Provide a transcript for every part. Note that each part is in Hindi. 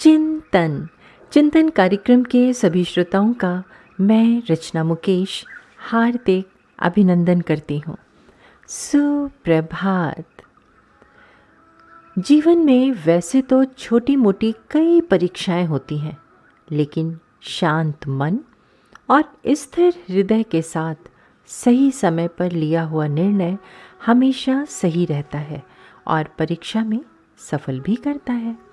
चिंतन। चिंतन कार्यक्रम के सभी श्रोताओं का मैं रचना मुकेश हार्दिक अभिनंदन करती हूँ। सुप्रभात। जीवन में वैसे तो छोटी मोटी कई परीक्षाएँ होती हैं, लेकिन शांत मन और स्थिर हृदय के साथ सही समय पर लिया हुआ निर्णय हमेशा सही रहता है और परीक्षा में सफल भी करता है।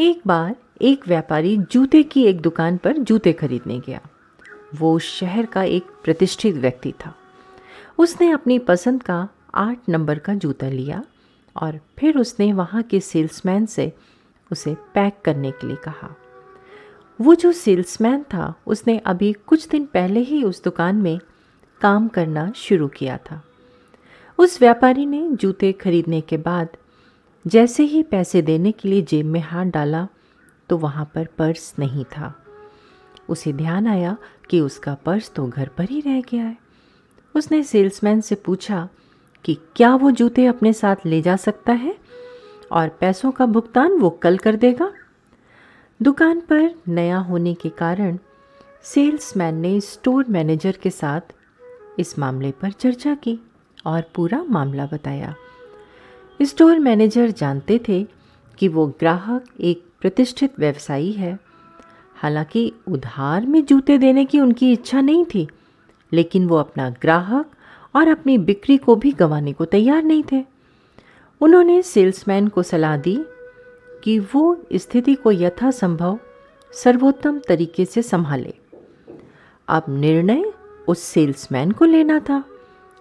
एक बार एक व्यापारी जूते की एक दुकान पर जूते खरीदने गया। वो शहर का एक प्रतिष्ठित व्यक्ति था। उसने अपनी पसंद का आठ नंबर का जूता लिया और फिर उसने वहाँ के सेल्समैन से उसे पैक करने के लिए कहा। वो जो सेल्समैन था, उसने अभी कुछ दिन पहले ही उस दुकान में काम करना शुरू किया था। उस व्यापारी ने जूते खरीदने के बाद जैसे ही पैसे देने के लिए जेब में हाथ डाला तो वहाँ पर पर्स नहीं था। उसे ध्यान आया कि उसका पर्स तो घर पर ही रह गया है। उसने सेल्समैन से पूछा कि क्या वो जूते अपने साथ ले जा सकता है और पैसों का भुगतान वो कल कर देगा? दुकान पर नया होने के कारण सेल्समैन ने स्टोर मैनेजर के साथ इस मामले पर चर्चा की और पूरा मामला बताया। स्टोर मैनेजर जानते थे कि वो ग्राहक एक प्रतिष्ठित व्यवसायी है। हालाँकि उधार में जूते देने की उनकी इच्छा नहीं थी, लेकिन वो अपना ग्राहक और अपनी बिक्री को भी गंवाने को तैयार नहीं थे। उन्होंने सेल्समैन को सलाह दी कि वो स्थिति को यथासंभव, सर्वोत्तम तरीके से संभाले। अब निर्णय उस सेल्समैन को लेना था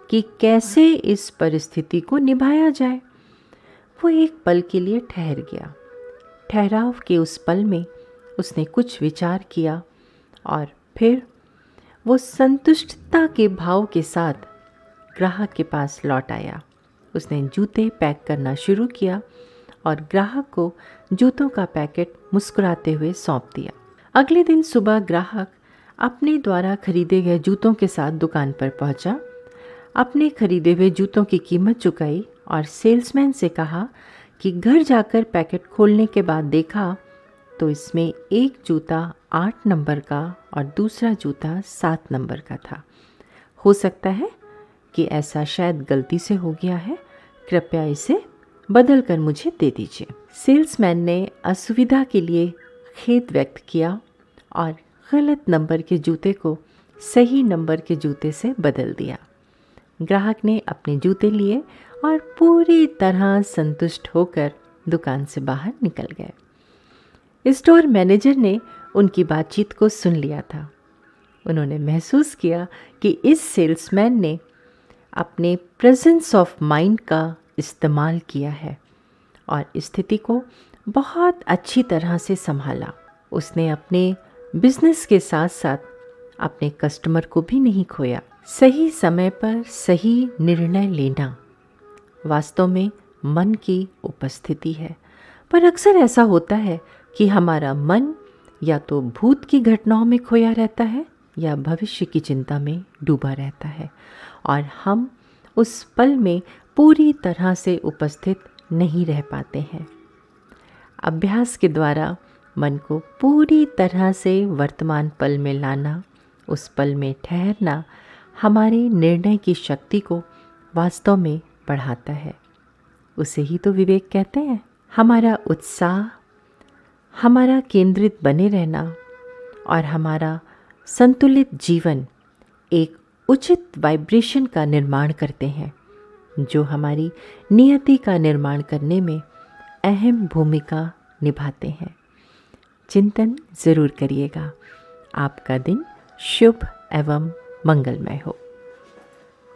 कि कैसे इस परिस्थिति को निभाया जाए। वो एक पल के लिए ठहर गया। ठहराव के उस पल में उसने कुछ विचार किया और फिर वो संतुष्टता के भाव के साथ ग्राहक के पास लौट आया। उसने जूते पैक करना शुरू किया और ग्राहक को जूतों का पैकेट मुस्कुराते हुए सौंप दिया। अगले दिन सुबह ग्राहक अपने द्वारा खरीदे गए जूतों के साथ दुकान पर पहुँचा। अपने खरीदे हुए जूतों की कीमत चुकाई और सेल्समैन से कहा कि घर जाकर पैकेट खोलने के बाद देखा तो इसमें एक जूता आठ नंबर का और दूसरा जूता सात नंबर का था। हो सकता है कि ऐसा शायद गलती से हो गया है। कृपया इसे बदल कर मुझे दे दीजिए। सेल्समैन ने असुविधा के लिए खेद व्यक्त किया और गलत नंबर के जूते को सही नंबर के जूते से बदल दिया। ग्राहक ने अपने जूते लिए और पूरी तरह संतुष्ट होकर दुकान से बाहर निकल गए। स्टोर मैनेजर ने उनकी बातचीत को सुन लिया था। उन्होंने महसूस किया कि इस सेल्समैन ने अपने प्रेजेंस ऑफ़ माइंड का इस्तेमाल किया है और स्थिति को बहुत अच्छी तरह से संभाला। उसने अपने बिज़नेस के साथ साथ अपने कस्टमर को भी नहीं खोया। सही समय पर सही निर्णय लेना वास्तव में मन की उपस्थिति है। पर अक्सर ऐसा होता है कि हमारा मन या तो भूत की घटनाओं में खोया रहता है या भविष्य की चिंता में डूबा रहता है और हम उस पल में पूरी तरह से उपस्थित नहीं रह पाते हैं। अभ्यास के द्वारा मन को पूरी तरह से वर्तमान पल में लाना उस पल में ठहरना हमारे निर्णय की शक्ति को वास्तव में बढ़ाता है। उसे ही तो विवेक कहते हैं। हमारा उत्साह, हमारा केंद्रित बने रहना और हमारा संतुलित जीवन एक उचित वाइब्रेशन का निर्माण करते हैं, जो हमारी नियति का निर्माण करने में अहम भूमिका निभाते हैं। चिंतन ज़रूर करिएगा। आपका दिन शुभ एवं मंगलमय हो।